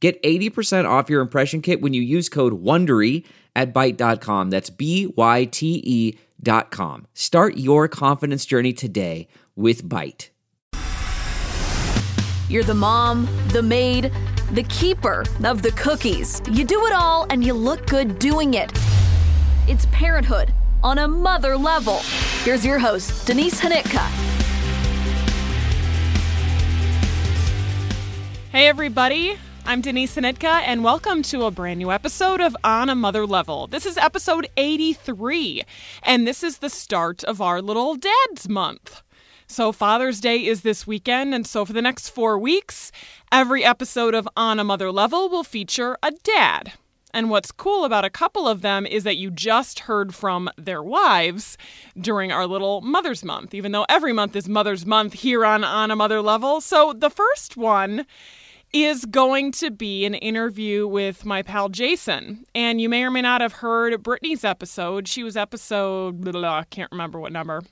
Get 80% off your impression kit when you use code WONDERY at Byte.com. That's B-Y-T-E dot com. Start your confidence journey today with Byte. You're the mom, the maid, the keeper of the cookies. You do it all and you look good doing it. It's parenthood on a mother level. Here's your host, Denise Hnytka. Hey, everybody. I'm Denise Hnytka, and welcome to a brand new episode of On a Mother Level. This is episode 83, and this is the start of our little Dad's Month. So, Father's Day is this weekend, and so for the next four weeks, every episode of On a Mother Level will feature a dad. And what's cool about a couple of them is that you just heard from their wives during our little Mother's Month, even though every month is Mother's Month here on On a Mother Level. So, the first one is going to be an interview with my pal Jason. And you may or may not have heard Brittany's episode. She was episode, blah, blah, I can't remember what number.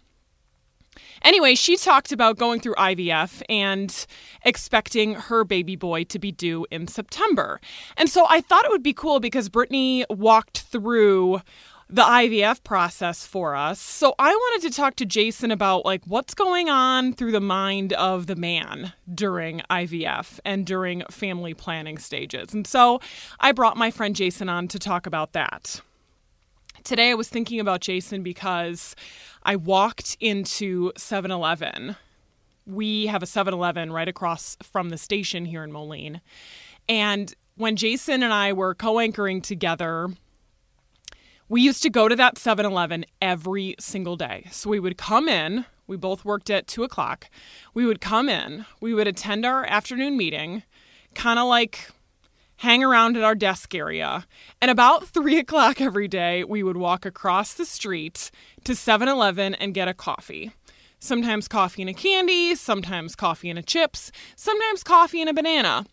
Anyway, she talked about going through IVF and expecting her baby boy to be due in September. And so I thought it would be cool because Brittany walked through the IVF process for us. So I wanted to talk to Jason about like what's going on through the mind of the man during IVF and during family planning stages. And so I brought my friend Jason on to talk about that. Today I was thinking about Jason because I walked into 7-Eleven. We have a 7-Eleven right across from the station here in Moline. And when Jason and I were co-anchoring together we used to go to that 7 Eleven every single day. So we would come in, we both worked at 2 o'clock. We would come in, we would attend our afternoon meeting, kind of like hang around at our desk area. And about 3 o'clock every day, we would walk across the street to 7 Eleven and get a coffee. Sometimes coffee and a candy, sometimes coffee and a chips, sometimes coffee and a banana.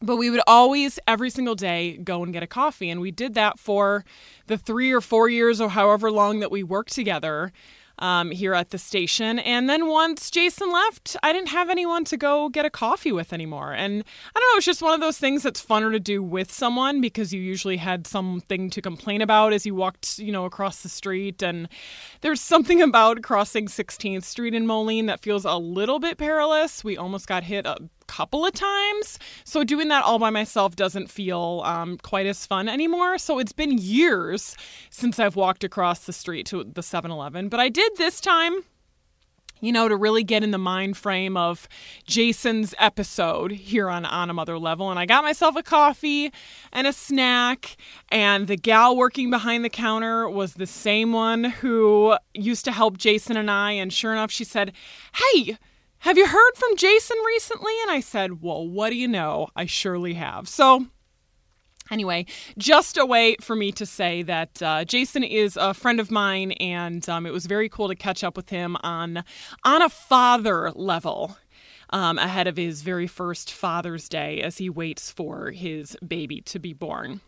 But we would always, every single day, go and get a coffee. And we did that for the three or four years or however long that we worked together um, here at the station. And then once Jason left, I didn't have anyone to go get a coffee with anymore. And I don't know, it's just one of those things that's funner to do with someone because you usually had something to complain about as you walked, you know, across the street. And there's something about crossing 16th Street in Moline that feels a little bit perilous. We almost got hit a couple of times. So doing that all by myself doesn't feel um, quite as fun anymore. So it's been years since I've walked across the street to the 7 Eleven, but I did this time you know, to really get in the mind frame of Jason's episode here on On a Mother Level. And I got myself a coffee and a snack. And the gal working behind the counter was the same one who used to help Jason and I. And sure enough, she said, Hey, have you heard from Jason recently? And I said, Well, what do you know? I surely have. So, anyway, just a way for me to say that uh, Jason is a friend of mine, and um, it was very cool to catch up with him on on a father level. Um, ahead of his very first Father's Day as he waits for his baby to be born.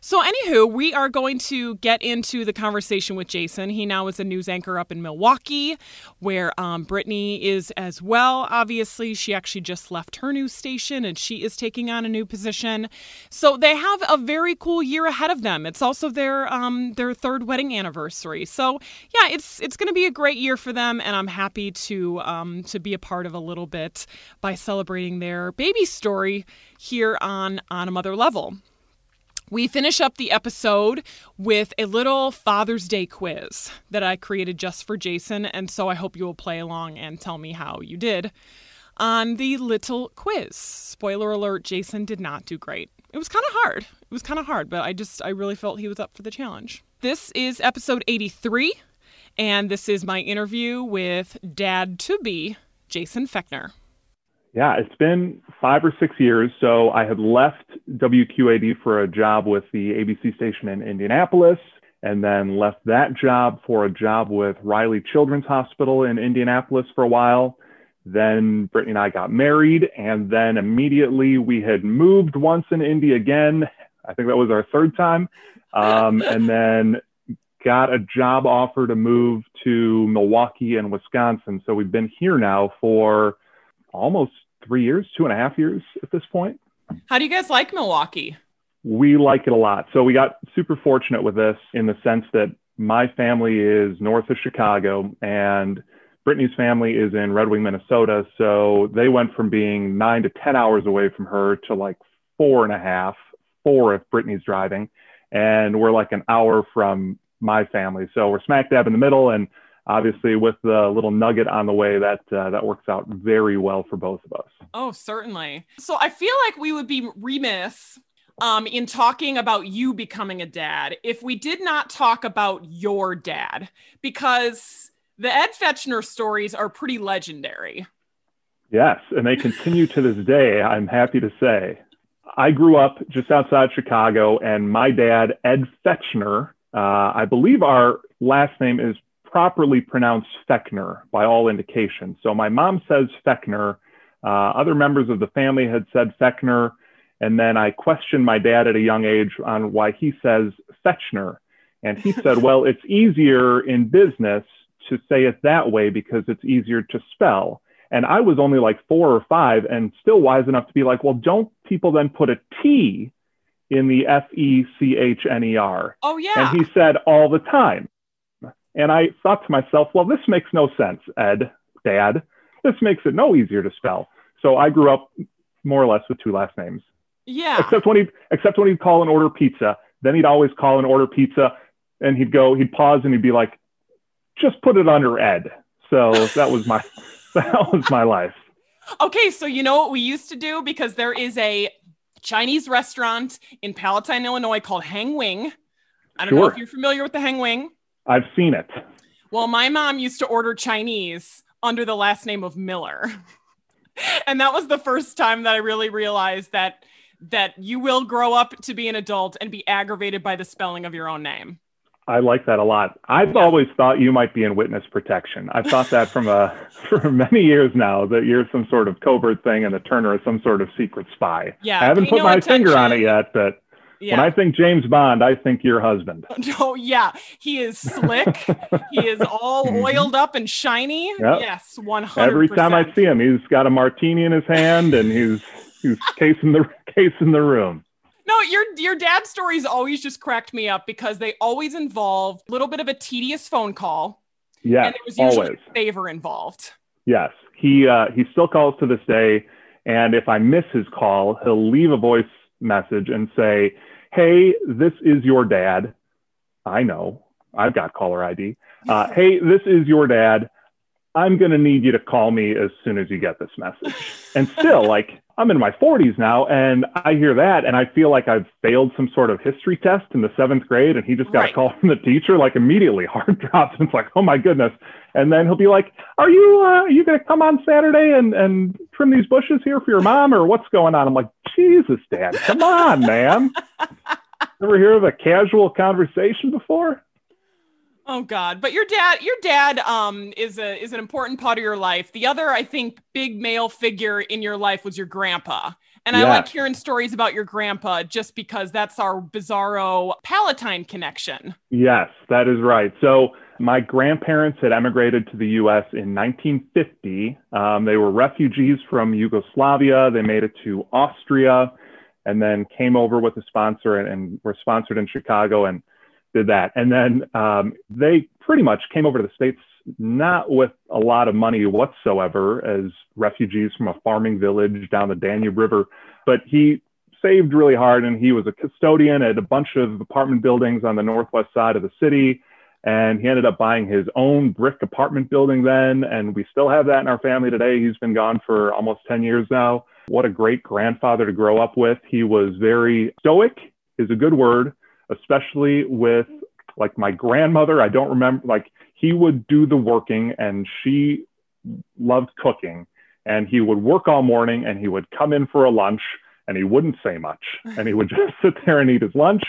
So, anywho, we are going to get into the conversation with Jason. He now is a news anchor up in Milwaukee, where um, Brittany is as well. Obviously, she actually just left her news station and she is taking on a new position. So they have a very cool year ahead of them. It's also their um, their third wedding anniversary. So yeah, it's it's going to be a great year for them, and I'm happy to um, to be a part of a little bit by celebrating their baby story here on on a mother level. We finish up the episode with a little Father's Day quiz that I created just for Jason, and so I hope you will play along and tell me how you did on the little quiz. Spoiler alert, Jason did not do great. It was kind of hard. It was kind of hard, but I just, I really felt he was up for the challenge. This is episode 83, and this is my interview with dad to be, Jason Fechner. Yeah, it's been five or six years. So I had left WQAD for a job with the ABC station in Indianapolis, and then left that job for a job with Riley Children's Hospital in Indianapolis for a while. Then Brittany and I got married, and then immediately we had moved once in Indy again. I think that was our third time. Um, and then got a job offer to move to Milwaukee and Wisconsin. So we've been here now for almost three years, two and a half years at this point. How do you guys like Milwaukee? We like it a lot. So we got super fortunate with this in the sense that my family is north of Chicago and Brittany's family is in Red Wing, Minnesota. So they went from being nine to 10 hours away from her to like four and a half, four if Brittany's driving. And we're like an hour from my family. So we're smack dab in the middle. And obviously with the little nugget on the way that uh, that works out very well for both of us. Oh certainly. So i feel like we would be remiss um, in talking about you becoming a dad if we did not talk about your dad because the ed fechner stories are pretty legendary. Yes and they continue to this day i'm happy to say. I grew up just outside chicago and my dad ed fechner uh, i believe our last name is properly pronounced Fechner by all indications. So my mom says Fechner. Uh, other members of the family had said Fechner. And then I questioned my dad at a young age on why he says Fechner. And he said, well, it's easier in business to say it that way because it's easier to spell. And I was only like four or five and still wise enough to be like, well, don't people then put a T in the F E C H N E R? Oh, yeah. And he said all the time. And I thought to myself, well, this makes no sense, Ed, Dad. This makes it no easier to spell. So I grew up more or less with two last names. Yeah. Except when he except when he'd call and order pizza. Then he'd always call and order pizza and he'd go, he'd pause and he'd be like, just put it under Ed. So that was my that was my life. Okay, so you know what we used to do because there is a Chinese restaurant in Palatine, Illinois called Hang Wing. I don't Sure. know if you're familiar with the Hang Wing. I've seen it. Well, my mom used to order Chinese under the last name of Miller. and that was the first time that I really realized that that you will grow up to be an adult and be aggravated by the spelling of your own name. I like that a lot. I've always thought you might be in witness protection. I've thought that from a for many years now that you're some sort of covert thing and the Turner is some sort of secret spy. Yeah, I haven't put no my finger on it yet, but Yeah. when I think James Bond, I think your husband. Oh yeah, he is slick. he is all Mhm. oiled up and shiny. Yep. Yes, one hundred. Every time I see him, he's got a martini in his hand and he's he's casing the casing the room. No, your your dad's stories always just cracked me up because they always involved a little bit of a tedious phone call, Yes, and there was usually always. a favor involved. Yes, he uh, he still calls to this day, and if I miss his call, he'll leave a voice message and say, "Hey, this is your dad. I know I've got caller ID. Uh, hey, this is your dad. I'm gonna need you to call me as soon as you get this message." And still, like I'm in my 40s now, and I hear that, and I feel like I've failed some sort of history test in the seventh grade, and he just got Right. a call from the teacher, like immediately, heart drops, and it's like, oh my goodness. And then he'll be like, "Are you uh, are you gonna come on Saturday and and trim these bushes here for your mom, or what's going on?" I'm like, Jesus, Dad, come on, man. Ever hear of a casual conversation before? Oh God! But your dad, your dad, um, is a is an important part of your life. The other, I think, big male figure in your life was your grandpa. And I like hearing stories about your grandpa just because that's our bizarro Palatine connection. Yes, that is right. So my grandparents had emigrated to the U.S. in 1950. Um, they were refugees from Yugoslavia. They made it to Austria, and then came over with a sponsor and, and were sponsored in Chicago and did that. And then um, they pretty much came over to the states not with a lot of money whatsoever as refugees from a farming village down the Danube River, but he saved really hard and he was a custodian at a bunch of apartment buildings on the northwest side of the city and he ended up buying his own brick apartment building then and we still have that in our family today he's been gone for almost 10 years now what a great grandfather to grow up with he was very stoic is a good word especially with like my grandmother i don't remember like he would do the working and she loved cooking and he would work all morning and he would come in for a lunch and he wouldn't say much. And he would just sit there and eat his lunch.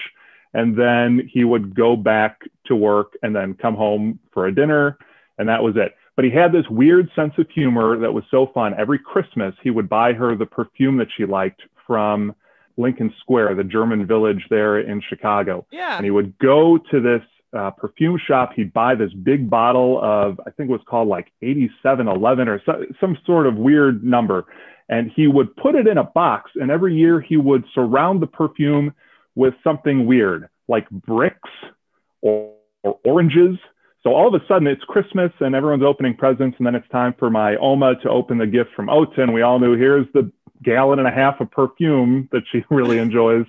And then he would go back to work and then come home for a dinner. And that was it. But he had this weird sense of humor that was so fun. Every Christmas, he would buy her the perfume that she liked from Lincoln Square, the German village there in Chicago. Yeah. And he would go to this uh, perfume shop. He'd buy this big bottle of, I think it was called like 8711 or so, some sort of weird number. And he would put it in a box. And every year he would surround the perfume with something weird, like bricks or, or oranges. So all of a sudden it's Christmas and everyone's opening presents. And then it's time for my Oma to open the gift from Oten. We all knew here's the gallon and a half of perfume that she really enjoys.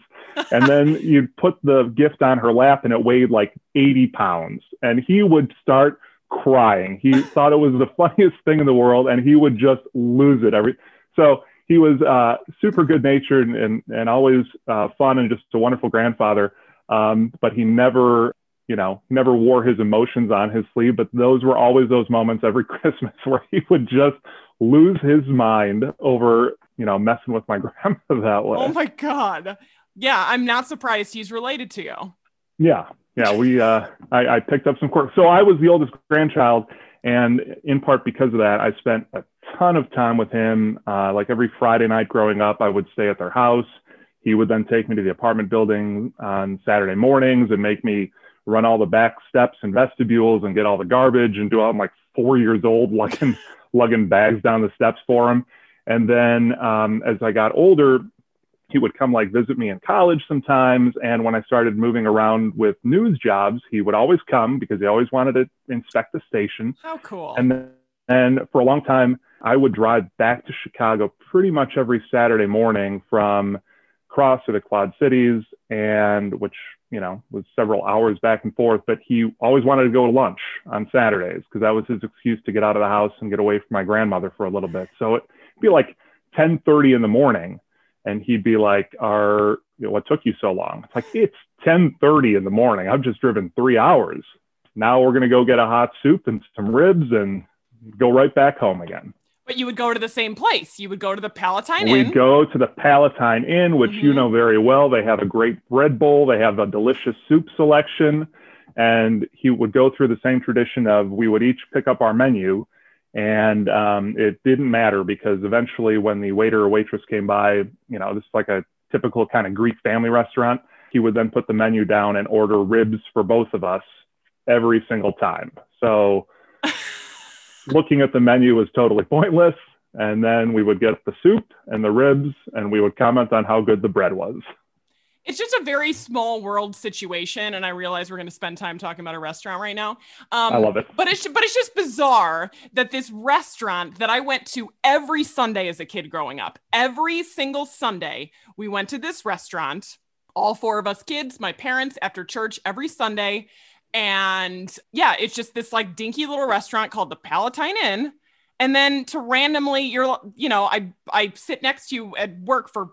and then you'd put the gift on her lap and it weighed like 80 pounds. And he would start crying. He thought it was the funniest thing in the world and he would just lose it every so he was uh, super good natured and, and, and always uh, fun and just a wonderful grandfather. Um, but he never, you know, never wore his emotions on his sleeve. But those were always those moments every Christmas where he would just lose his mind over, you know, messing with my grandma that way. Oh my God. Yeah, I'm not surprised he's related to you. Yeah. Yeah. We, uh, I, I picked up some quirks. So I was the oldest grandchild. And in part because of that, I spent a ton of time with him. Uh, like every Friday night growing up, I would stay at their house. He would then take me to the apartment building on Saturday mornings and make me run all the back steps and vestibules and get all the garbage and do all. I'm like four years old, lugging lugging bags down the steps for him. And then um, as I got older, he would come like visit me in college sometimes. And when I started moving around with news jobs, he would always come because he always wanted to inspect the station. How cool. And then and for a long time, I would drive back to Chicago pretty much every Saturday morning from Cross to the Quad Cities, and which, you know, was several hours back and forth. But he always wanted to go to lunch on Saturdays because that was his excuse to get out of the house and get away from my grandmother for a little bit. So it'd be like 10:30 in the morning, and he'd be like, "Are you know, what took you so long?" It's like it's 10:30 in the morning. I've just driven three hours. Now we're gonna go get a hot soup and some ribs and go right back home again. But you would go to the same place. You would go to the Palatine Inn. we Inn. go to the Palatine Inn, which you Mhm. know very well. They have a great bread bowl. They have a delicious soup selection. And he would go through the same tradition of we would each pick up our menu. And um, it didn't matter because eventually, when the waiter or waitress came by, you know, this is like a typical kind of Greek family restaurant, he would then put the menu down and order ribs for both of us every single time. So looking at the menu was totally pointless. And then we would get the soup and the ribs, and we would comment on how good the bread was. It's just a very small world situation, and I realize we're going to spend time talking about a restaurant right now. Um, I love it. But it's but it's just bizarre that this restaurant that I went to every Sunday as a kid growing up, every single Sunday, we went to this restaurant. All four of us kids, my parents, after church every Sunday, and yeah, it's just this like dinky little restaurant called the Palatine Inn. And then to randomly, you're you know, I I sit next to you at work for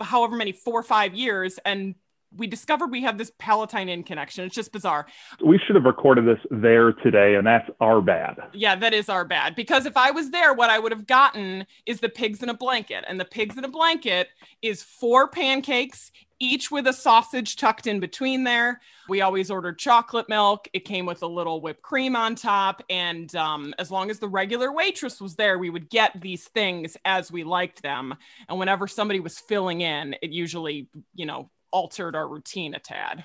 however many four or five years, and we discovered we have this Palatine Inn connection. It's just bizarre. We should have recorded this there today, and that's our bad. Yeah, that is our bad. Because if I was there, what I would have gotten is the pigs in a blanket. And the pigs in a blanket is four pancakes, each with a sausage tucked in between there. We always ordered chocolate milk. It came with a little whipped cream on top. And um, as long as the regular waitress was there, we would get these things as we liked them. And whenever somebody was filling in, it usually, you know, altered our routine a tad.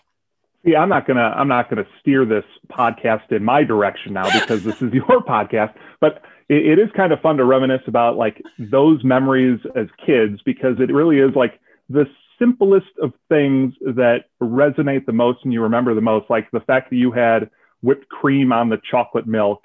See, I'm not gonna I'm not gonna steer this podcast in my direction now because this is your podcast. But it, it is kind of fun to reminisce about like those memories as kids because it really is like the simplest of things that resonate the most and you remember the most. Like the fact that you had whipped cream on the chocolate milk.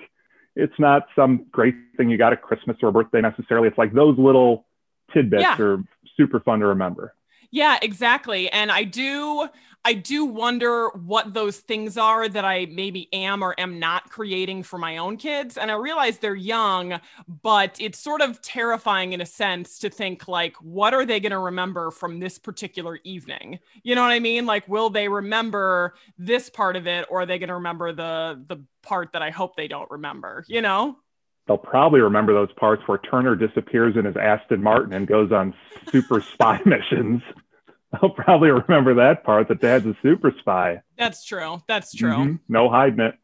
It's not some great thing you got at Christmas or a birthday necessarily. It's like those little tidbits Yeah. are super fun to remember. Yeah, exactly. And I do I do wonder what those things are that I maybe am or am not creating for my own kids. And I realize they're young, but it's sort of terrifying in a sense to think like what are they going to remember from this particular evening? You know what I mean? Like will they remember this part of it or are they going to remember the the part that I hope they don't remember, you know? They'll probably remember those parts where Turner disappears in his Aston Martin and goes on super spy missions. They'll probably remember that part that dad's a super spy. That's true. That's true. Mhm. No hiding it.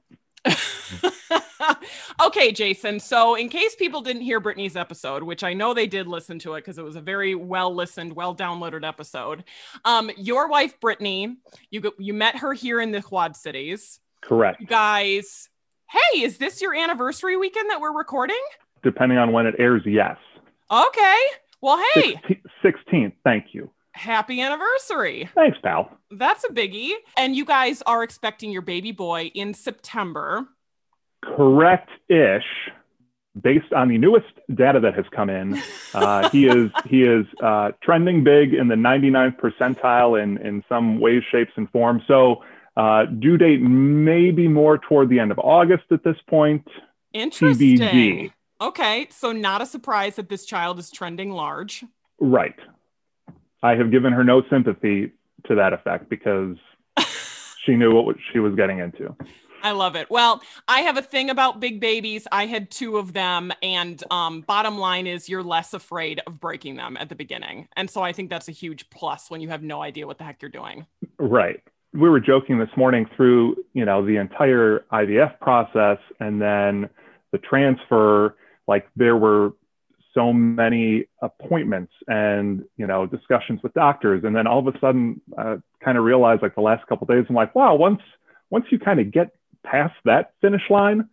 okay, Jason. So, in case people didn't hear Brittany's episode, which I know they did listen to it because it was a very well listened, well downloaded episode. Um, your wife Brittany, you you met her here in the Quad Cities. Correct. You guys, hey, is this your anniversary weekend that we're recording? Depending on when it airs, yes. Okay. Well, hey, 16th. Thank you. happy anniversary. Thanks, pal. That's a biggie. And you guys are expecting your baby boy in September. Correct ish. Based on the newest data that has come in, uh, he is he is uh, trending big in the 99th percentile in in some ways, shapes, and forms. So uh, due date may be more toward the end of August at this point. Interesting. TBD. Okay, so not a surprise that this child is trending large. Right. I have given her no sympathy to that effect because she knew what she was getting into. I love it. Well, I have a thing about big babies. I had two of them, and um, bottom line is you're less afraid of breaking them at the beginning, and so I think that's a huge plus when you have no idea what the heck you're doing. Right. We were joking this morning through, you know, the entire IVF process and then the transfer, like there were so many appointments and, you know, discussions with doctors. And then all of a sudden, uh, kind of realized like the last couple days, I'm like, wow, once, once you kind of get past that finish line,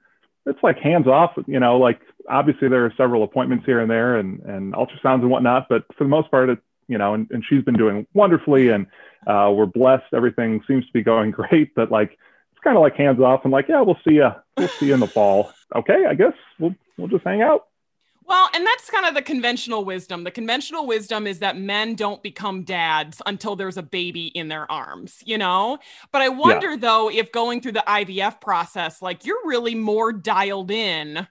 it's like hands off, you know, like obviously there are several appointments here and there and, and ultrasounds and whatnot, but for the most part, it, you know, and, and she's been doing wonderfully and uh, we're blessed. Everything seems to be going great, but like, it's kind of like hands off. I'm like, yeah, we'll see you. We'll see you in the fall. Okay. I guess we'll, we'll just hang out. Well, and that's kind of the conventional wisdom. The conventional wisdom is that men don't become dads until there's a baby in their arms, you know? But I wonder though if going through the IVF process, like you're really more dialed in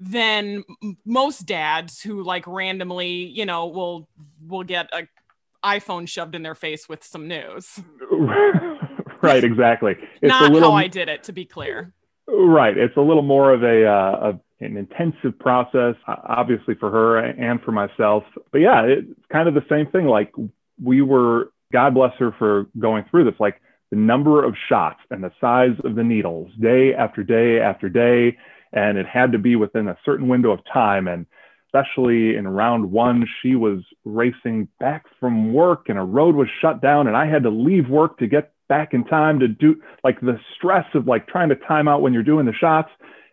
than most dads who like randomly, you know, will will get a iPhone shoved in their face with some news. right. Exactly. It's Not a little, how I did it, to be clear. Right. It's a little more of a, uh, a an intensive process, obviously for her and for myself. But yeah, it's kind of the same thing. Like we were, God bless her for going through this. Like the number of shots and the size of the needles, day after day after day, and it had to be within a certain window of time. And especially in round one, she was racing back from work, and a road was shut down, and I had to leave work to get back in time to do like the stress of like trying to time out when you're doing the shots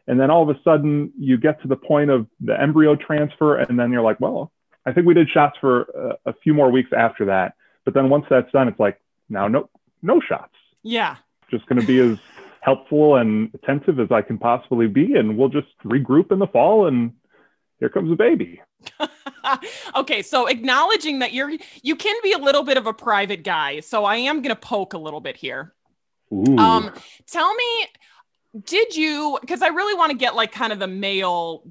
and then all of a sudden you get to the point of the embryo transfer and then you're like well i think we did shots for a, a few more weeks after that but then once that's done it's like now no no shots Yeah. just going to be as helpful and attentive as i can possibly be and we'll just regroup in the fall and here comes a baby okay, so acknowledging that you're you can be a little bit of a private guy, so I am going to poke a little bit here. Ooh. Um, tell me, did you? Because I really want to get like kind of the male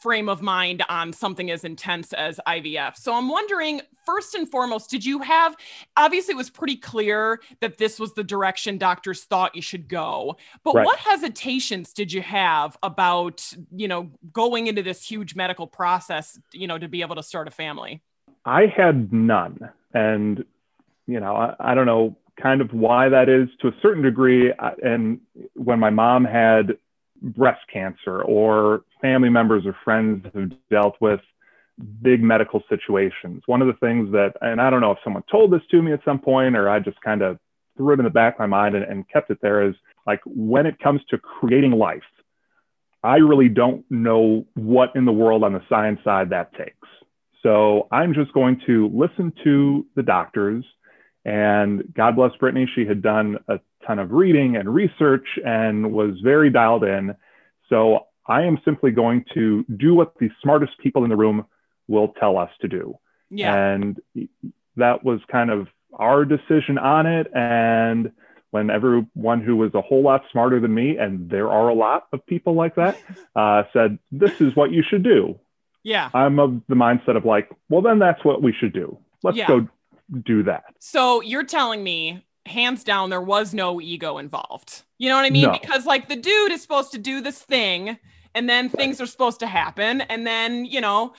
frame of mind on something as intense as IVF. So I'm wondering, first and foremost, did you have? Obviously, it was pretty clear that this was the direction doctors thought you should go. But Right. what hesitations did you have about, you know, going into this huge medical process, you know, to be able to start a family? I had none. And, you know, I, I don't know kind of why that is to a certain degree. Uh, and when my mom had breast cancer or family members or friends who dealt with big medical situations, one of the things that, and I don't know if someone told this to me at some point or I just kind of threw it in the back of my mind and, and kept it there is like when it comes to creating life, I really don't know what in the world on the science side that takes. So I'm just going to listen to the doctors. And God bless Brittany, she had done a ton of reading and research and was very dialed in. So I am simply going to do what the smartest people in the room will tell us to do. Yeah. And that was kind of our decision on it. And when everyone who was a whole lot smarter than me, and there are a lot of people like that, uh, said, This is what you should do. yeah. I'm of the mindset of like, well, then that's what we should do. Let's Yeah. go do that. So you're telling me, hands down, there was no ego involved. You know what I mean? No. Because like the dude is supposed to do this thing and then things are supposed to happen and then you know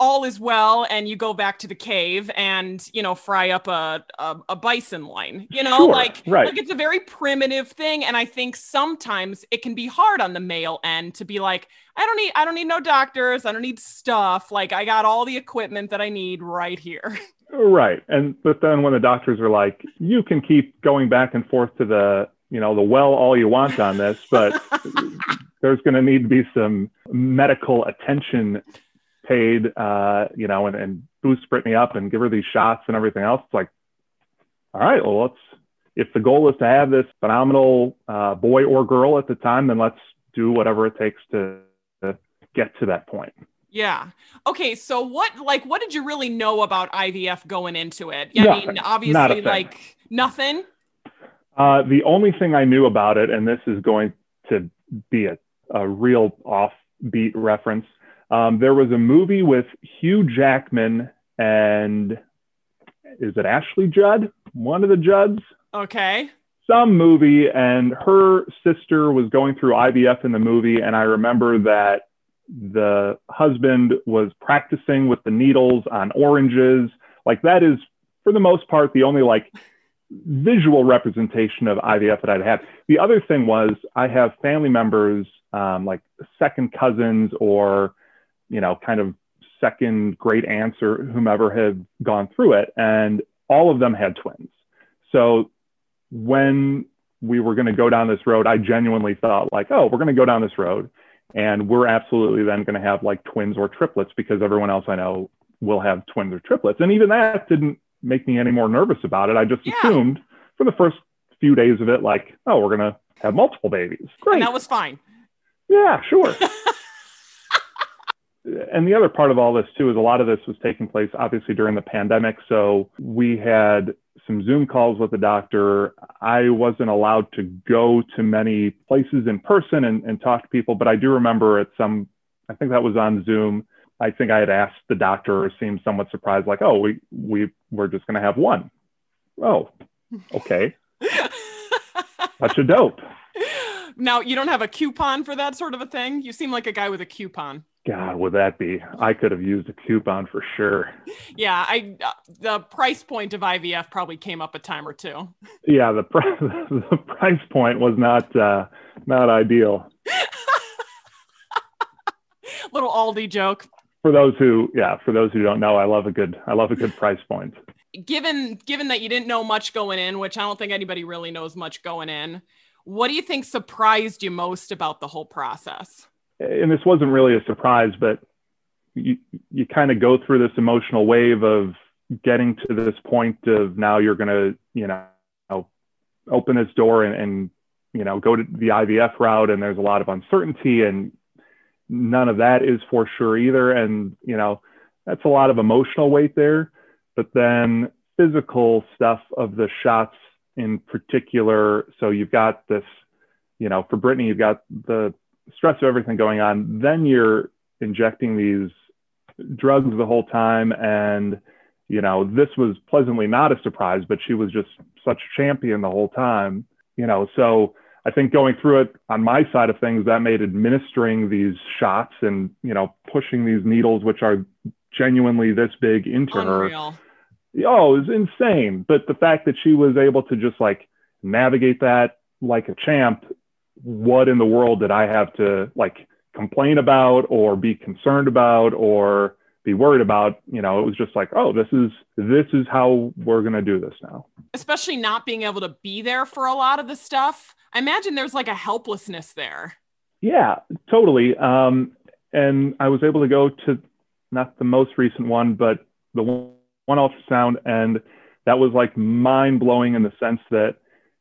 all is well and you go back to the cave and you know fry up a a, a bison line you know Sure, like right. like it's a very primitive thing and i think sometimes it can be hard on the male end to be like i don't need i don't need no doctors i don't need stuff like i got all the equipment that i need right here Right. And but then when the doctors are like, you can keep going back and forth to the, you know, the well all you want on this, but there's going to need to be some medical attention paid, uh, you know, and, and boost Brittany up and give her these shots and everything else. It's like, all right, well, let's, if the goal is to have this phenomenal uh, boy or girl at the time, then let's do whatever it takes to, to get to that point. Yeah. Okay. So what, like, what did you really know about IVF going into it? I Nothing. mean, obviously, like nothing. Uh, the only thing I knew about it, and this is going to be a, a real offbeat reference, um, there was a movie with Hugh Jackman and is it Ashley Judd? One of the Judds? Okay. Some movie, and her sister was going through IVF in the movie, and I remember that the husband was practicing with the needles on oranges. Like that is, for the most part, the only like visual representation of IVF that I'd had. The other thing was I have family members, um, like second cousins or, you know, kind of second great aunts or whomever have gone through it, and all of them had twins. So when we were going to go down this road, I genuinely thought like, oh, we're going to go down this road and we're absolutely then going to have like twins or triplets because everyone else I know will have twins or triplets. And even that didn't make me any more nervous about it. I just Yeah. assumed for the first few days of it, like, oh, we're going to have multiple babies. Great. And that was fine. Yeah, sure. Uh, and the other part of all this too is a lot of this was taking place obviously during the pandemic. So we had some Zoom calls with the doctor. I wasn't allowed to go to many places in person and, and talk to people, but I do remember at some, I think that was on Zoom. I think I had asked the doctor or seemed somewhat surprised, like, oh, we, we, we're just going to have one. Oh, okay. Such a dope. now, you don't have a coupon for that sort of a thing? You seem like a guy with a coupon. God, would that be? I could have used a coupon for sure. Yeah, I uh, the price point of IVF probably came up a time or two. Yeah, the price the price point was not uh, not ideal Little Aldi joke. for those who yeah for those who don't know. I love a good I love a good price point. Given given that you didn't know much going in, which I don't think anybody really knows much going in, what do you think surprised you most about the whole process? And this wasn't really a surprise, but you you kind of go through this emotional wave of getting to this point of now you're gonna you know open this door and, and you know go to the IVF route, and there's a lot of uncertainty and none of that is for sure either. And, you know, that's a lot of emotional weight there. But then physical stuff of the shots in particular. So you've got this, you know, for Brittany, you've got the stress of everything going on. Then you're injecting these drugs the whole time. And, you know, this was pleasantly not a surprise, but she was just such a champion the whole time, you know, so I think going through it on my side of things, that made administering these shots and, you know, pushing these needles, which are genuinely this big into her. Unreal. Oh, it was insane. But the fact that she was able to just like navigate that like a champ, what in the world did I have to like complain about or be concerned about or be worried about? You know, it was just like, oh, this is this is how we're gonna do this now. Especially not being able to be there for a lot of the stuff. I imagine there's like a helplessness there. Yeah, totally. Um, and I was able to go to not the most recent one, but the one one ultrasound, and that was like mind blowing in the sense that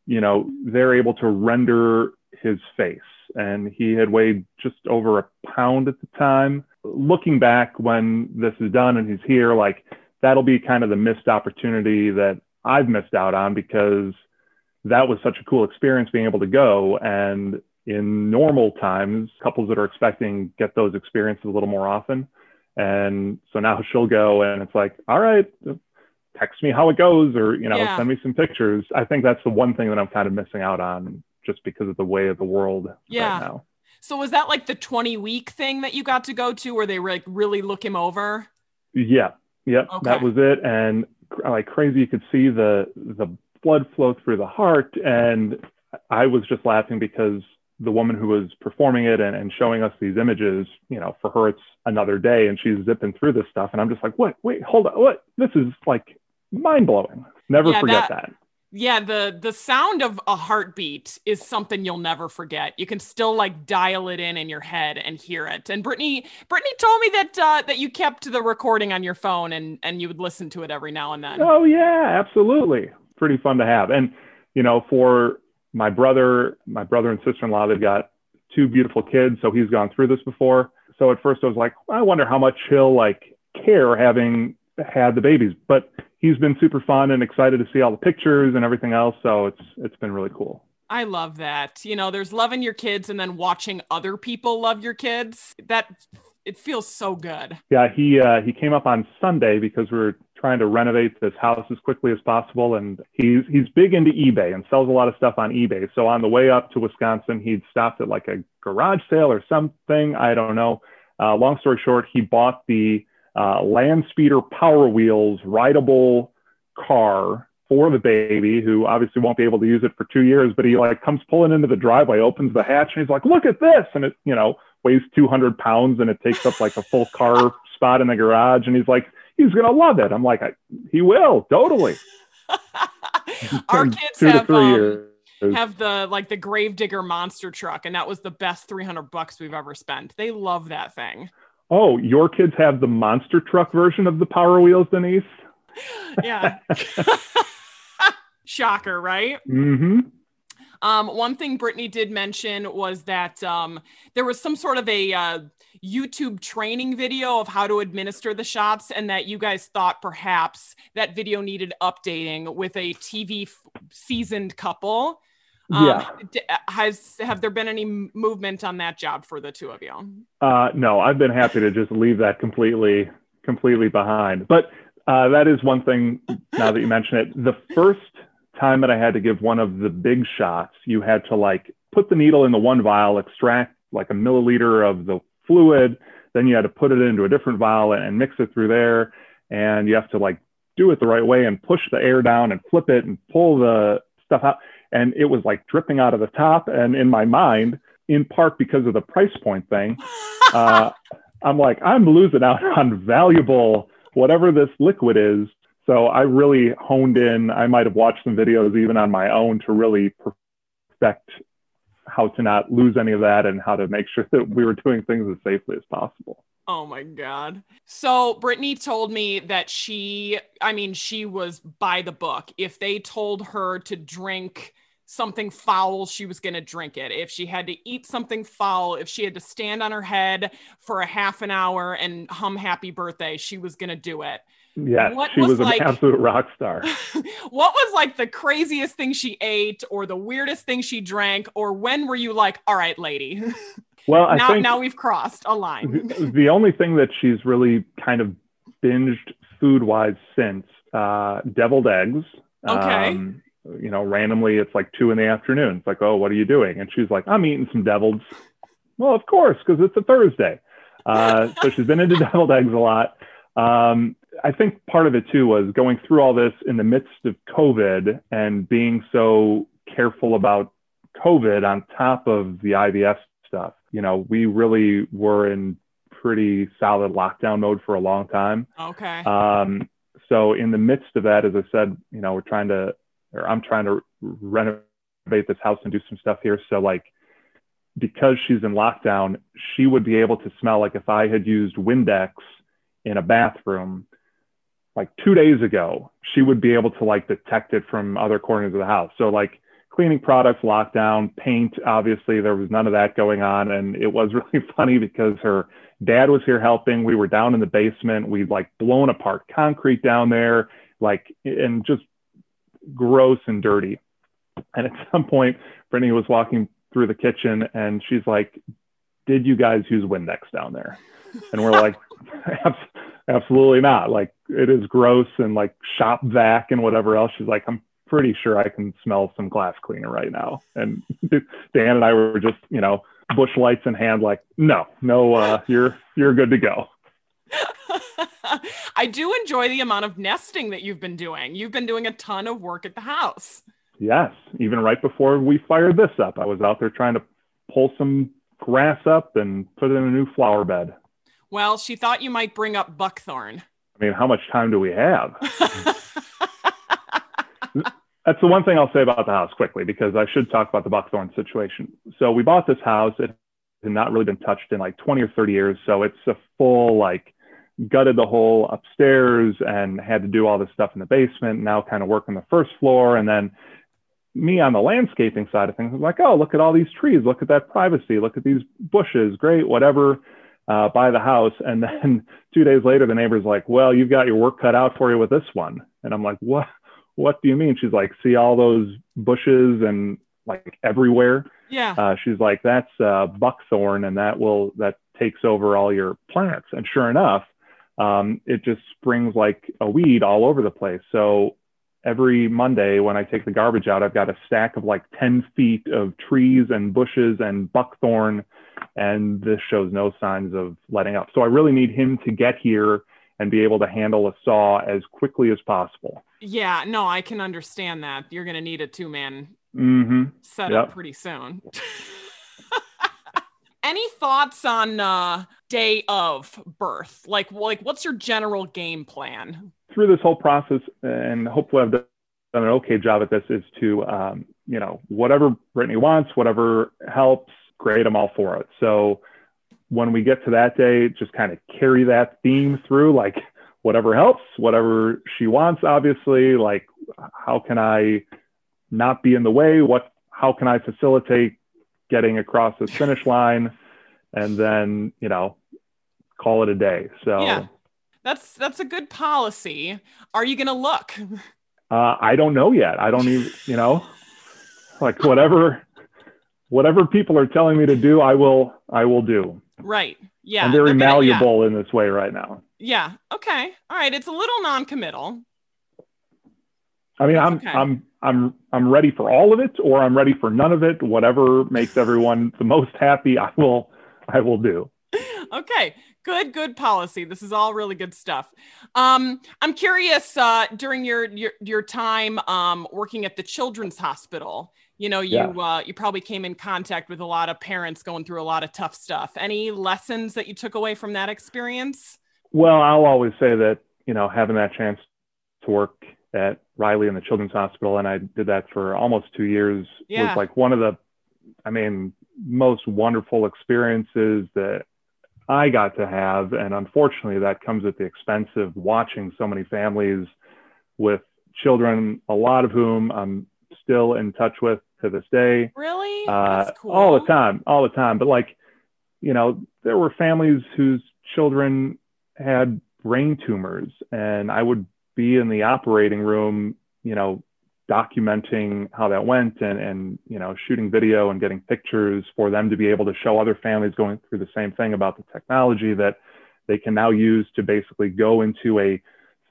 you know they're able to render his face, and he had weighed just over a pound at the time. Looking back when this is done and he's here, like that'll be kind of the missed opportunity that I've missed out on because that was such a cool experience being able to go and in normal times couples that are expecting get those experiences a little more often and so now she'll go and it's like all right text me how it goes or you know Yeah. send me some pictures i think that's the one thing that i'm kind of missing out on just because of the way of the world Yeah. right now So was that like the 20 week thing that you got to go to where they like really look him over? Yeah. Yep. Okay. That was it. And like crazy, you could see the the blood flow through the heart. And I was just laughing because the woman who was performing it and, and showing us these images, you know, for her it's another day and she's zipping through this stuff. And I'm just like, what? Wait, hold on. What? This is like mind blowing. Never Yeah, forget that- that. Yeah, the the sound of a heartbeat is something you'll never forget. You can still like dial it in in your head and hear it. And Brittany, Brittany told me that uh, that you kept the recording on your phone and and you would listen to it every now and then. Oh yeah, absolutely. Pretty fun to have. And you know, for my brother, my brother and sister-in-law, they've got two beautiful kids, so he's gone through this before. So at first I was like, I wonder how much he'll like care having had the babies, but he's been super fun and excited to see all the pictures and everything else. So it's it's been really cool. I love that. You know, there's loving your kids and then watching other people love your kids. That it feels so good. Yeah, he uh, he came up on Sunday because we were trying to renovate this house as quickly as possible, and he's he's big into eBay and sells a lot of stuff on eBay. So on the way up to Wisconsin, he'd stopped at like a garage sale or something. I don't know. Uh, long story short, he bought the uh, Land Speeder Power Wheels rideable car for the baby, who obviously won't be able to use it for two years. But he like comes pulling into the driveway, opens the hatch, and he's like, "Look at this!" And it, you know, weighs 200 pounds and it takes up like a full car spot in the garage. And he's like, he's gonna love it. I'm like, I, he will totally. Our kids two to have three um, years. have the like the Gravedigger monster truck, and that was the best 300 bucks we've ever spent. They love that thing. Oh, your kids have the monster truck version of the Power Wheels, Denise? Yeah. Shocker, right? Mm-hmm. Um, one thing Brittany did mention was that um, there was some sort of a uh, YouTube training video of how to administer the shots, and that you guys thought perhaps that video needed updating with a TV f- seasoned couple. Um, Yeah. has have there been any movement on that job for the two of you? Uh, no, I've been happy to just leave that completely, completely behind. But uh, that is one thing. Now that you mention it, the first time that I had to give one of the big shots, you had to like put the needle in the one vial, extract like a milliliter of the fluid, then you had to put it into a different vial and mix it through there, and you have to like do it the right way and push the air down and flip it and pull the stuff out. And it was like dripping out of the top. And in my mind, in part because of the price point thing, uh, I'm like, I'm losing out on valuable whatever this liquid is. So I really honed in. I might have watched some videos even on my own to really perfect how to not lose any of that and how to make sure that we were doing things as safely as possible. Oh my God. So Brittany told me that she, I mean, she was by the book. If they told her to drink something foul, she was going to drink it. If she had to eat something foul, if she had to stand on her head for a half an hour and hum happy birthday, she was going to do it. Yes, What she was was an like- absolute rock star. what was like the craziest thing she ate or the weirdest thing she drank? Or when were you like, all right, lady, Well, I now, think now we've crossed a line? the, the only thing that she's really kind of binged food wise since uh, deviled eggs. Okay. Um, you know, randomly it's like two in the afternoon. It's like, oh, what are you doing? And she's like, I'm eating some deviled. Well, of course, because it's a Thursday. Uh, so she's been into deviled eggs a lot. Um, I think part of it too was going through all this in the midst of COVID and being so careful about COVID on top of the IVF stuff. You know, we really were in pretty solid lockdown mode for a long time. Okay. Um, so in the midst of that, as I said, you know, we're trying to, or I'm trying to renovate this house and do some stuff here. So like, because she's in lockdown, she would be able to smell like if I had used Windex in a bathroom like two days ago, she would be able to like detect it from other corners of the house. So like cleaning products, lockdown, paint, obviously there was none of that going on. And it was really funny because her dad was here helping. We were down in the basement. We'd like blown apart concrete down there, like, and just gross and dirty. And at some point, Brittany was walking through the kitchen and she's like, Did you guys use Windex down there? And we're like, Absolutely not. Like, it is gross and like shop vac and whatever else. She's like, I'm pretty sure I can smell some glass cleaner right now. And Dan and I were just, you know, bush lights in hand, like, no, no, uh, you're you're good to go. I do enjoy the amount of nesting that you've been doing. You've been doing a ton of work at the house. Yes, even right before we fired this up, I was out there trying to pull some grass up and put it in a new flower bed. Well, she thought you might bring up buckthorn. I mean, how much time do we have? That's the one thing I'll say about the house quickly because I should talk about the buckthorn situation. So we bought this house. It had not really been touched in like 20 or 30 years. So it's a full like gutted the whole upstairs and had to do all this stuff in the basement. Now kind of work on the first floor. And then me on the landscaping side of things, I was like, oh, look at all these trees. Look at that privacy. Look at these bushes. Great, whatever. Uh, buy the house. And then two days later, the neighbor's like, well, you've got your work cut out for you with this one. And I'm like, what? What do you mean? She's like, see all those bushes and like everywhere. Yeah. Uh, she's like, that's uh, buckthorn, and that will that takes over all your plants. And sure enough, um, it just springs like a weed all over the place. So every Monday when I take the garbage out, I've got a stack of like 10 feet of trees and bushes and buckthorn, and this shows no signs of letting up. So I really need him to get here and be able to handle a saw as quickly as possible. Yeah, no, I can understand that. You're going to need a two man Mm-hmm. setup Yep. pretty soon. Any thoughts on uh, day of birth? Like, like, what's your general game plan? through this whole process, and hopefully I've done an okay job at this, is to, um, you know, whatever Brittany wants, whatever helps, great, I'm all for it. So when we get to that day, just kind of carry that theme through, like whatever helps, whatever she wants, obviously, like how can I not be in the way? What, how can I facilitate getting across the finish line? And then, you know, call it a day. So, Yeah. That's that's a good policy. Are you going to look? Uh, I don't know yet. I don't even, you know, like whatever, whatever people are telling me to do, I will, I will do. Right. Yeah. I'm very gonna- yeah. malleable in this way right now. Yeah. Okay. All right. It's a little non-committal. I mean, That's I'm, okay. I'm, I'm, I'm ready for all of it, or I'm ready for none of it. Whatever makes everyone the most happy, I will, I will do. Okay. Good. Good policy. This is all really good stuff. Um, I'm curious. Uh, during your your your time um, working at the Children's Hospital, you know, you Yeah. uh, you probably came in contact with a lot of parents going through a lot of tough stuff. Any lessons that you took away from that experience? Well, I'll always say that, you know, having that chance to work at Riley in the Children's Hospital, and I did that for almost two years, Yeah. was like one of the, I mean, most wonderful experiences that I got to have. And unfortunately, that comes at the expense of watching so many families with children, a lot of whom I'm still in touch with to this day Really? uh, cool. all the time, all the time. But like, you know, there were families whose children had brain tumors, and I would be in the operating room, you know, documenting how that went and and you know shooting video and getting pictures for them to be able to show other families going through the same thing about the technology that they can now use to basically go into a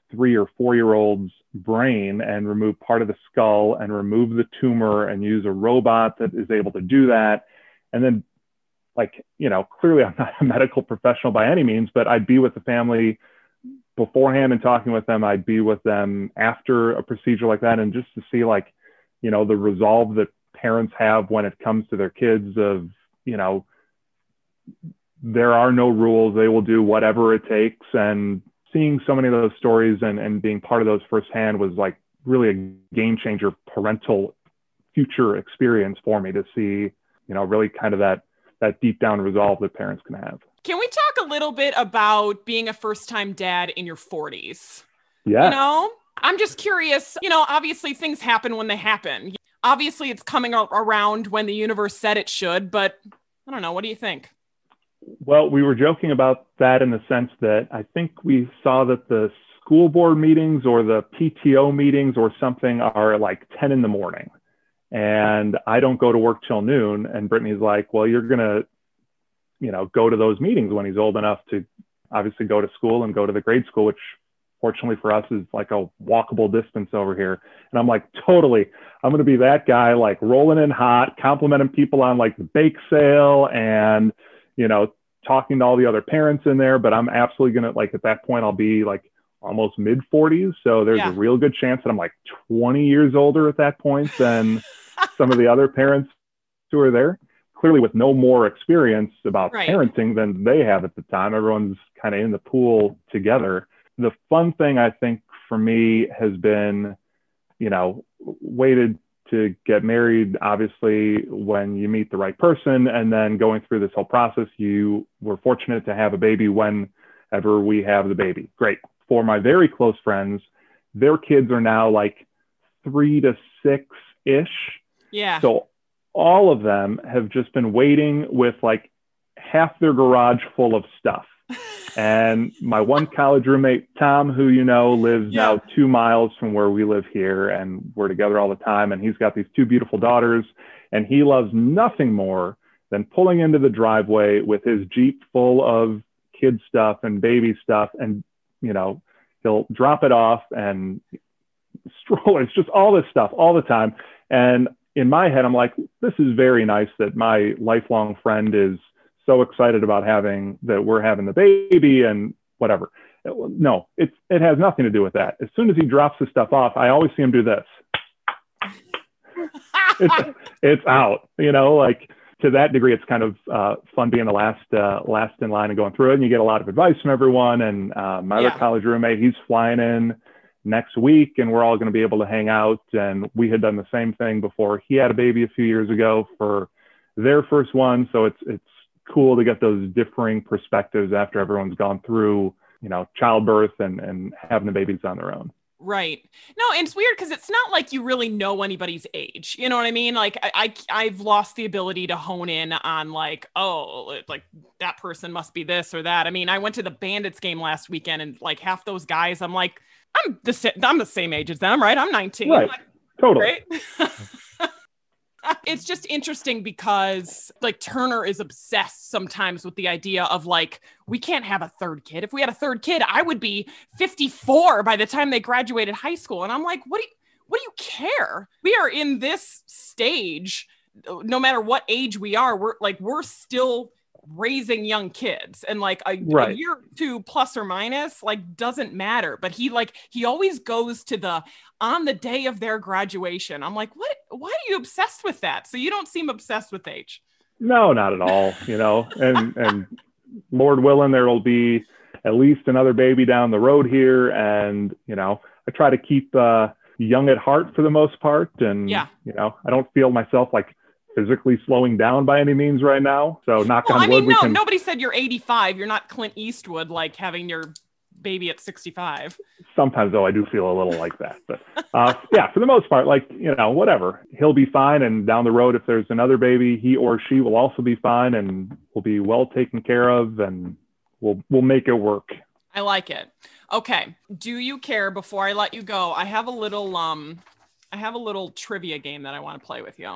three or four year old's brain and remove part of the skull and remove the tumor and use a robot that is able to do that. And then, like, you know, clearly I'm not a medical professional by any means, but I'd be with the family beforehand and talking with them. I'd be with them after a procedure like that. And just to see, like, you know, the resolve that parents have when it comes to their kids of, you know, there are no rules. They will do whatever it takes. And seeing so many of those stories and, and being part of those firsthand was like really a game changer parental future experience for me to see, you know, really kind of that that deep down resolve that parents can have. Can we talk a little bit about being a first time dad in your 40s? Yeah. You know, I'm just curious. You know, obviously things happen when they happen. Obviously, it's coming around when the universe said it should, but I don't know. What do you think? Well, we were joking about that in the sense that I think we saw that the school board meetings or the PTO meetings or something are like 10 in the morning. And I don't go to work till noon. And Brittany's like, well, you're going to, you know, go to those meetings when he's old enough to obviously go to school and go to the grade school, which fortunately for us is like a walkable distance over here. And I'm like, totally. I'm going to be that guy, like rolling in hot, complimenting people on like the bake sale and, you know, talking to all the other parents in there. But I'm absolutely going to, like, at that point, I'll be like almost mid 40s. So there's Yeah. a real good chance that I'm like 20 years older at that point than some of the other parents who are there. Clearly, with no more experience about Right. parenting than they have at the time, everyone's kind of in the pool together. The fun thing I think for me has been, you know, waited to get married, obviously, when you meet the right person, and then going through this whole process, you were fortunate to have a baby whenever we have the baby. Great. For my very close friends, their kids are now like three to six ish. Yeah. So all of them have just been waiting with like half their garage full of stuff. And my one college roommate, Tom, who you know lives Yeah. now two miles from where we live here, and we're together all the time. And he's got these two beautiful daughters, and he loves nothing more than pulling into the driveway with his Jeep full of kid stuff and baby stuff. And, you know, he'll drop it off and strollers, just all this stuff all the time. And in my head, I'm like, this is very nice that my lifelong friend is so excited about having that we're having the baby and whatever. No, it's it has nothing to do with that. As soon as he drops the stuff off, I always see him do this. It's it's out, you know, like to that degree, it's kind of uh, fun being the last uh, last in line and going through it, and you get a lot of advice from everyone. And uh, my Yeah. other college roommate, he's flying in next week, and we're all going to be able to hang out. And we had done the same thing before he had a baby a few years ago for their first one, so it's it's cool to get those differing perspectives after everyone's gone through, you know, childbirth and and having the babies on their own. Right. No, and it's weird because it's not like you really know anybody's age. You know what I mean? Like I, I I've lost the ability to hone in on like, oh, like that person must be this or that. I mean, I went to the Bandits game last weekend and like half those guys, I'm like, I'm the I'm the same age as them, right? I'm 19. Right. Like, Totally. right? it's just interesting because like Turner is obsessed sometimes with the idea of like we can't have a third kid. If we had a third kid, I would be 54 by the time they graduated high school. And I'm like, what do you what do you care? We are in this stage no matter what age we are, we're like we're still raising young kids and like a, a year two plus or minus like doesn't matter. But he like he always goes to the on the day of their graduation. I'm like what why are you obsessed with that? So you don't seem obsessed with age. No, not at all. You know, and and Lord willing, there will be at least another baby down the road here, and you know, I try to keep uh, young at heart for the most part, and Yeah. you know, I don't feel myself like physically slowing down by any means right now. So knock well on i wood, mean we no can. nobody said you're 85 you're not clint eastwood like having your baby at 65 Sometimes though, I do feel a little like that, but uh, yeah, for the most part, like you know, whatever, he'll be fine, and down the road, if there's another baby, he or she will also be fine, and will be well taken care of, and we'll we'll make it work. I like it. Okay. Do you care before I let you go? I have a little um I have a little trivia game that I want to play with you.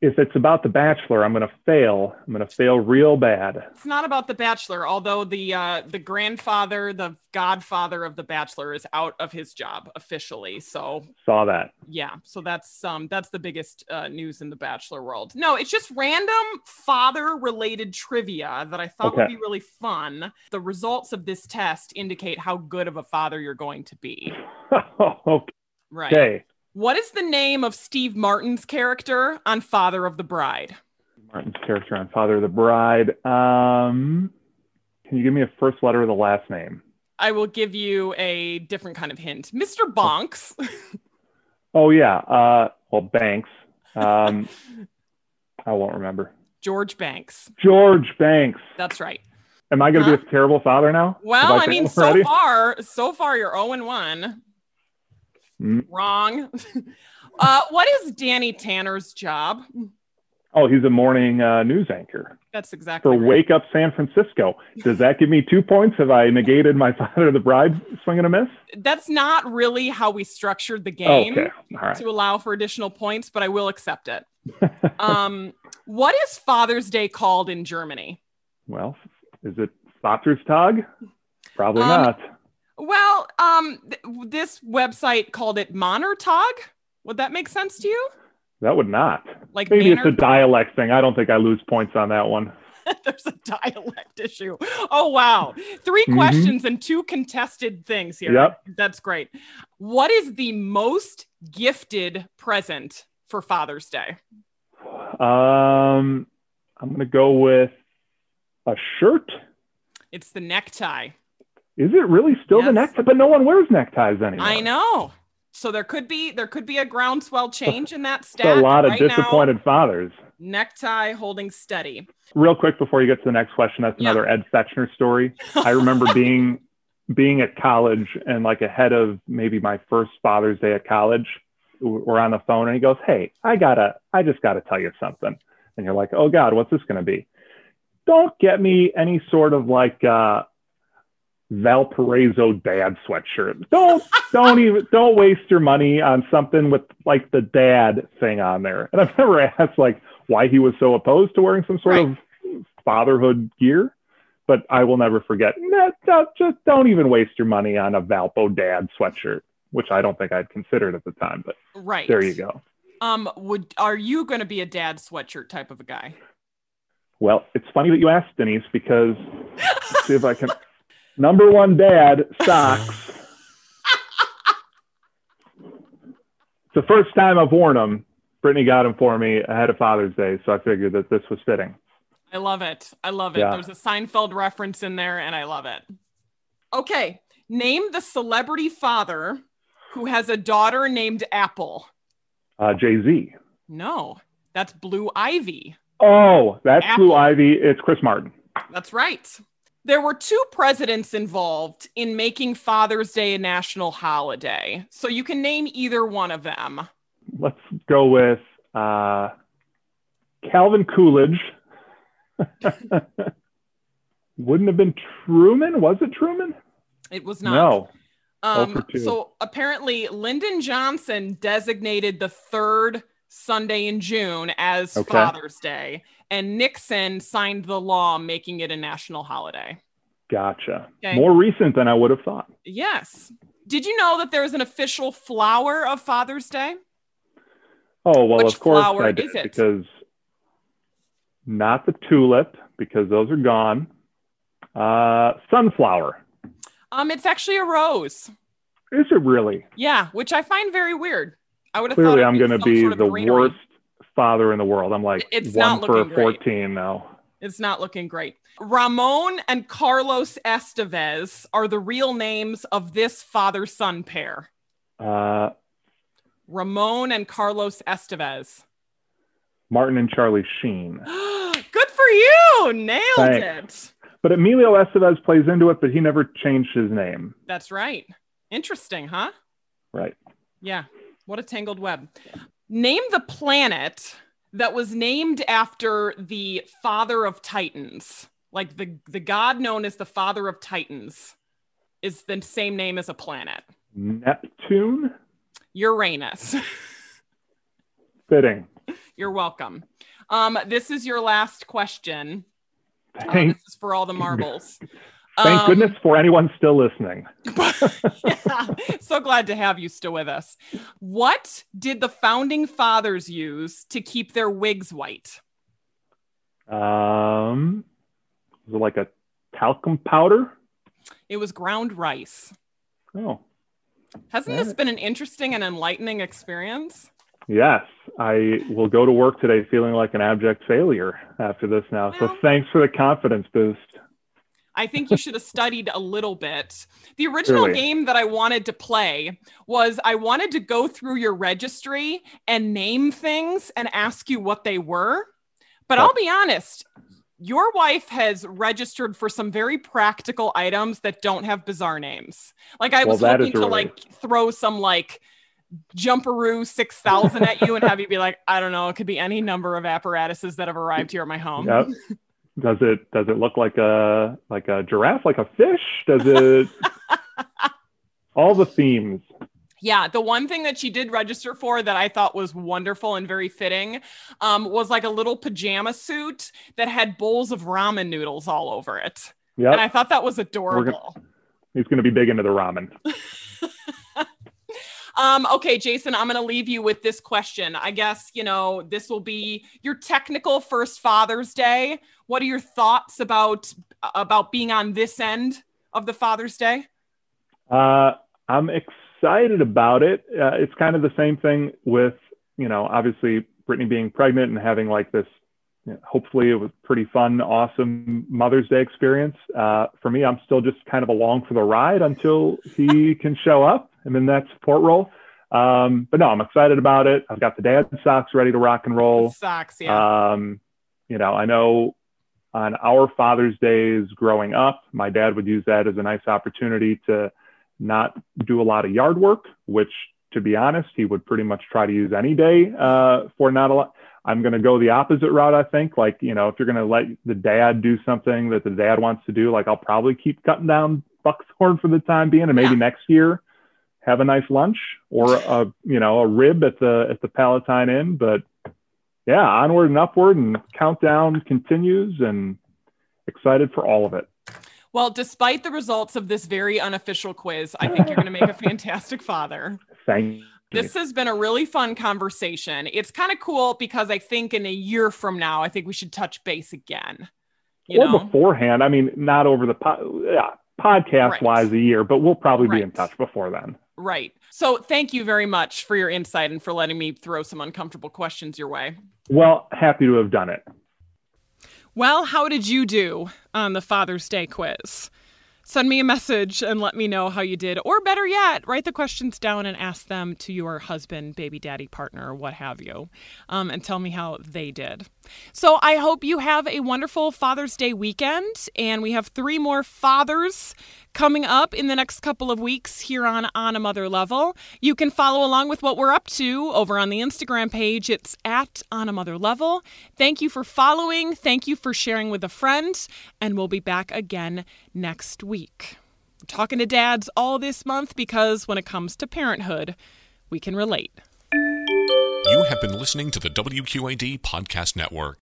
If it's about the bachelor i'm going to fail i'm going to fail real bad It's not about the bachelor, although the uh the grandfather, the godfather of the bachelor is out of his job officially. So, saw that yeah. So that's um that's the biggest uh, news in the bachelor world. No, it's just random father related trivia that I thought would be really fun. The results of this test indicate how good of a father you're going to be. okay Right. What is the name of Steve Martin's character on Father of the Bride? martin's character on father of the bride um can you give me a first letter of the last name I will give you a different kind of hint. Mr. Bonks. oh yeah uh well banks um i won't remember George Banks. george banks That's right. am i going to be a terrible father now Well, Have I mean, so far, so far you're 0 and 1. Mm. Wrong. uh, what is Danny Tanner's job? oh he's a morning uh, news anchor That's exactly for right. wake up san francisco does that give me two points have i negated my father of the bride swing and a miss That's not really how we structured the game. okay right to allow for additional points, but I will accept it. um, what is Father's Day called in Germany? Well, is it Vaterstag? Probably Um, not. Well, um, th- this website called it Monertag. Would that make sense to you? That would not. Like Maybe it's a dialect thing. I don't think I lose points on that one. There's a dialect issue. Oh wow. 3 Mhm. questions and two contested things here. Yep. That's great. What is the most gifted present for Father's Day? Um, I'm going to go with a shirt. It's the necktie. Is it really still the Yes. necktie? But no one wears neckties anymore. I know. So there could be there could be a groundswell change in that stat. a lot of Right now, disappointed fathers. necktie holding steady. Real quick before you get to the next question, that's Yeah. another Ed Fechner story. I remember being being at college and like ahead of maybe my first Father's Day at college, we're on the phone and he goes, "Hey, I gotta, I just gotta tell you something." And you're like, "Oh God, what's this gonna be?" Don't get me any sort of like uh, Valparaiso dad sweatshirt. Don't, don't even, don't waste your money on something with like the dad thing on there. And I've never asked like why he was so opposed to wearing some sort Right. of fatherhood gear but I will never forget. No, no, just don't even waste your money on a Valpo dad sweatshirt, which I don't think I'd considered at the time. But Right. there you go. Um, would are you going to be a dad sweatshirt type of a guy? Well, it's funny that you asked, Denise, because see if I can. Number one dad socks. it's the first time I've worn them. Brittany got them for me ahead of Father's Day, so I figured that this was fitting. I love it. I love it. Yeah. There's a Seinfeld reference in there, and I love it. Okay, name the celebrity father who has a daughter named Apple. Uh, Jay Z. No, that's Blue Ivy. Oh, that's Apple. Blue Ivy. It's Chris Martin. That's right. There were two presidents involved in making Father's Day a national holiday. So you can name either one of them. let's go with uh, Calvin Coolidge. Wouldn't have been Truman. Was it Truman? It was not. No. Um, so apparently, Lyndon Johnson designated the third Sunday in June as Okay. Father's Day, and Nixon signed the law making it a national holiday. Gotcha. Okay. More recent than I would have thought. Yes. Did you know that there's an official flower of Father's Day? Oh well, Which of course flower I did is it? because not the tulip because those are gone. Uh, sunflower. Um, it's actually a rose. Is it really? Yeah, which I find very weird. I would have Clearly, thought I'm going going to be the worst father in the world. I'm like It's one not for looking great. 14 now. It's not looking great. Ramon and Carlos Estevez are the real names of this father son pair. Uh, Ramon and Carlos Estevez. Martin and Charlie Sheen. Good for you. Nailed Thanks. it. But Emilio Estevez plays into it, but he never changed his name. That's right. Interesting, huh? Right. Yeah. What a tangled web. Name the planet that was named after the father of Titans. Like the, the god known as the father of Titans is the same name as a planet. Neptune? Uranus. Fitting. You're welcome. Um, this is your last question. Uh, this is for all the marbles. thank Um, goodness for anyone still listening. yeah, so glad to have you still with us. What did the founding fathers use to keep their wigs white? Um, was it like a talcum powder? It was ground rice. Oh, Hasn't this been an interesting and enlightening experience? yes. I will go to work today feeling like an abject failure after this now. So thanks for the confidence boost. I think you should have studied a little bit. The original Really? game that I wanted to play was I wanted to go through your registry and name things and ask you what they were. But Oh. I'll be honest, your wife has registered for some very practical items that don't have bizarre names. Like I Well, was hoping to like throw some like jumperoo 6000 at you and have you be like, I don't know, it could be any number of apparatuses that have arrived here at my home. Yep. Does it does it look like a like a giraffe, like a fish? Does it all the themes? Yeah, the one thing that she did register for that I thought was wonderful and very fitting um, was like a little pajama suit that had bowls of ramen noodles all over it. Yeah, And I thought that was adorable. He's going to be big into the ramen. Um, okay, Jason, I'm going to leave you with this question. I guess, you know, this will be your technical first Father's Day. What are your thoughts about about being on this end of the Father's Day? Uh, I'm excited about it. Uh, it's kind of the same thing with, you know, obviously Brittany being pregnant and having like this you know, hopefully it was pretty fun, awesome Mother's Day experience. Uh, for me, I'm still just kind of along for the ride until he can show up and in that support role. Um, but no, I'm excited about it. I've got the dad socks ready to rock and roll. Socks, yeah. Um, you know, I know on our Father's Days growing up, my dad would use that as a nice opportunity to not do a lot of yard work, which to be honest, he would pretty much try to use any day uh, for not a lot. I'm going to go the opposite route. I think, like you know, if you're going to let the dad do something that the dad wants to do, like I'll probably keep cutting down buckthorn for the time being, and maybe yeah. next year have a nice lunch or a you know a rib at the at the Palatine Inn. But yeah, onward and upward, and countdown continues, and excited for all of it. Well, despite the results of this very unofficial quiz, I think you're going to make a fantastic father. Thank this has been a really fun conversation. It's kind of cool because I think in a year from now, I think we should touch base again. or know? beforehand. I mean, not over the po- yeah, podcast right. wise a year, but we'll probably right. be in touch before then. Right. So thank you very much for your insight and for letting me throw some uncomfortable questions your way. Well, happy to have done it. Well, how did you do on the Father's Day quiz? send me a message and let me know how you did. Or better yet, write the questions down and ask them to your husband, baby daddy, partner, what have you, um, and tell me how they did. So I hope you have a wonderful Father's Day weekend. And we have three more fathers coming up in the next couple of weeks here on On a Mother Level. You can follow along with what we're up to over on the Instagram page. It's at On a Mother Level. Thank you for following. Thank you for sharing with a friend. And we'll be back again next week. We're talking to dads all this month because when it comes to parenthood, we can relate. You have been listening to the WQAD Podcast Network.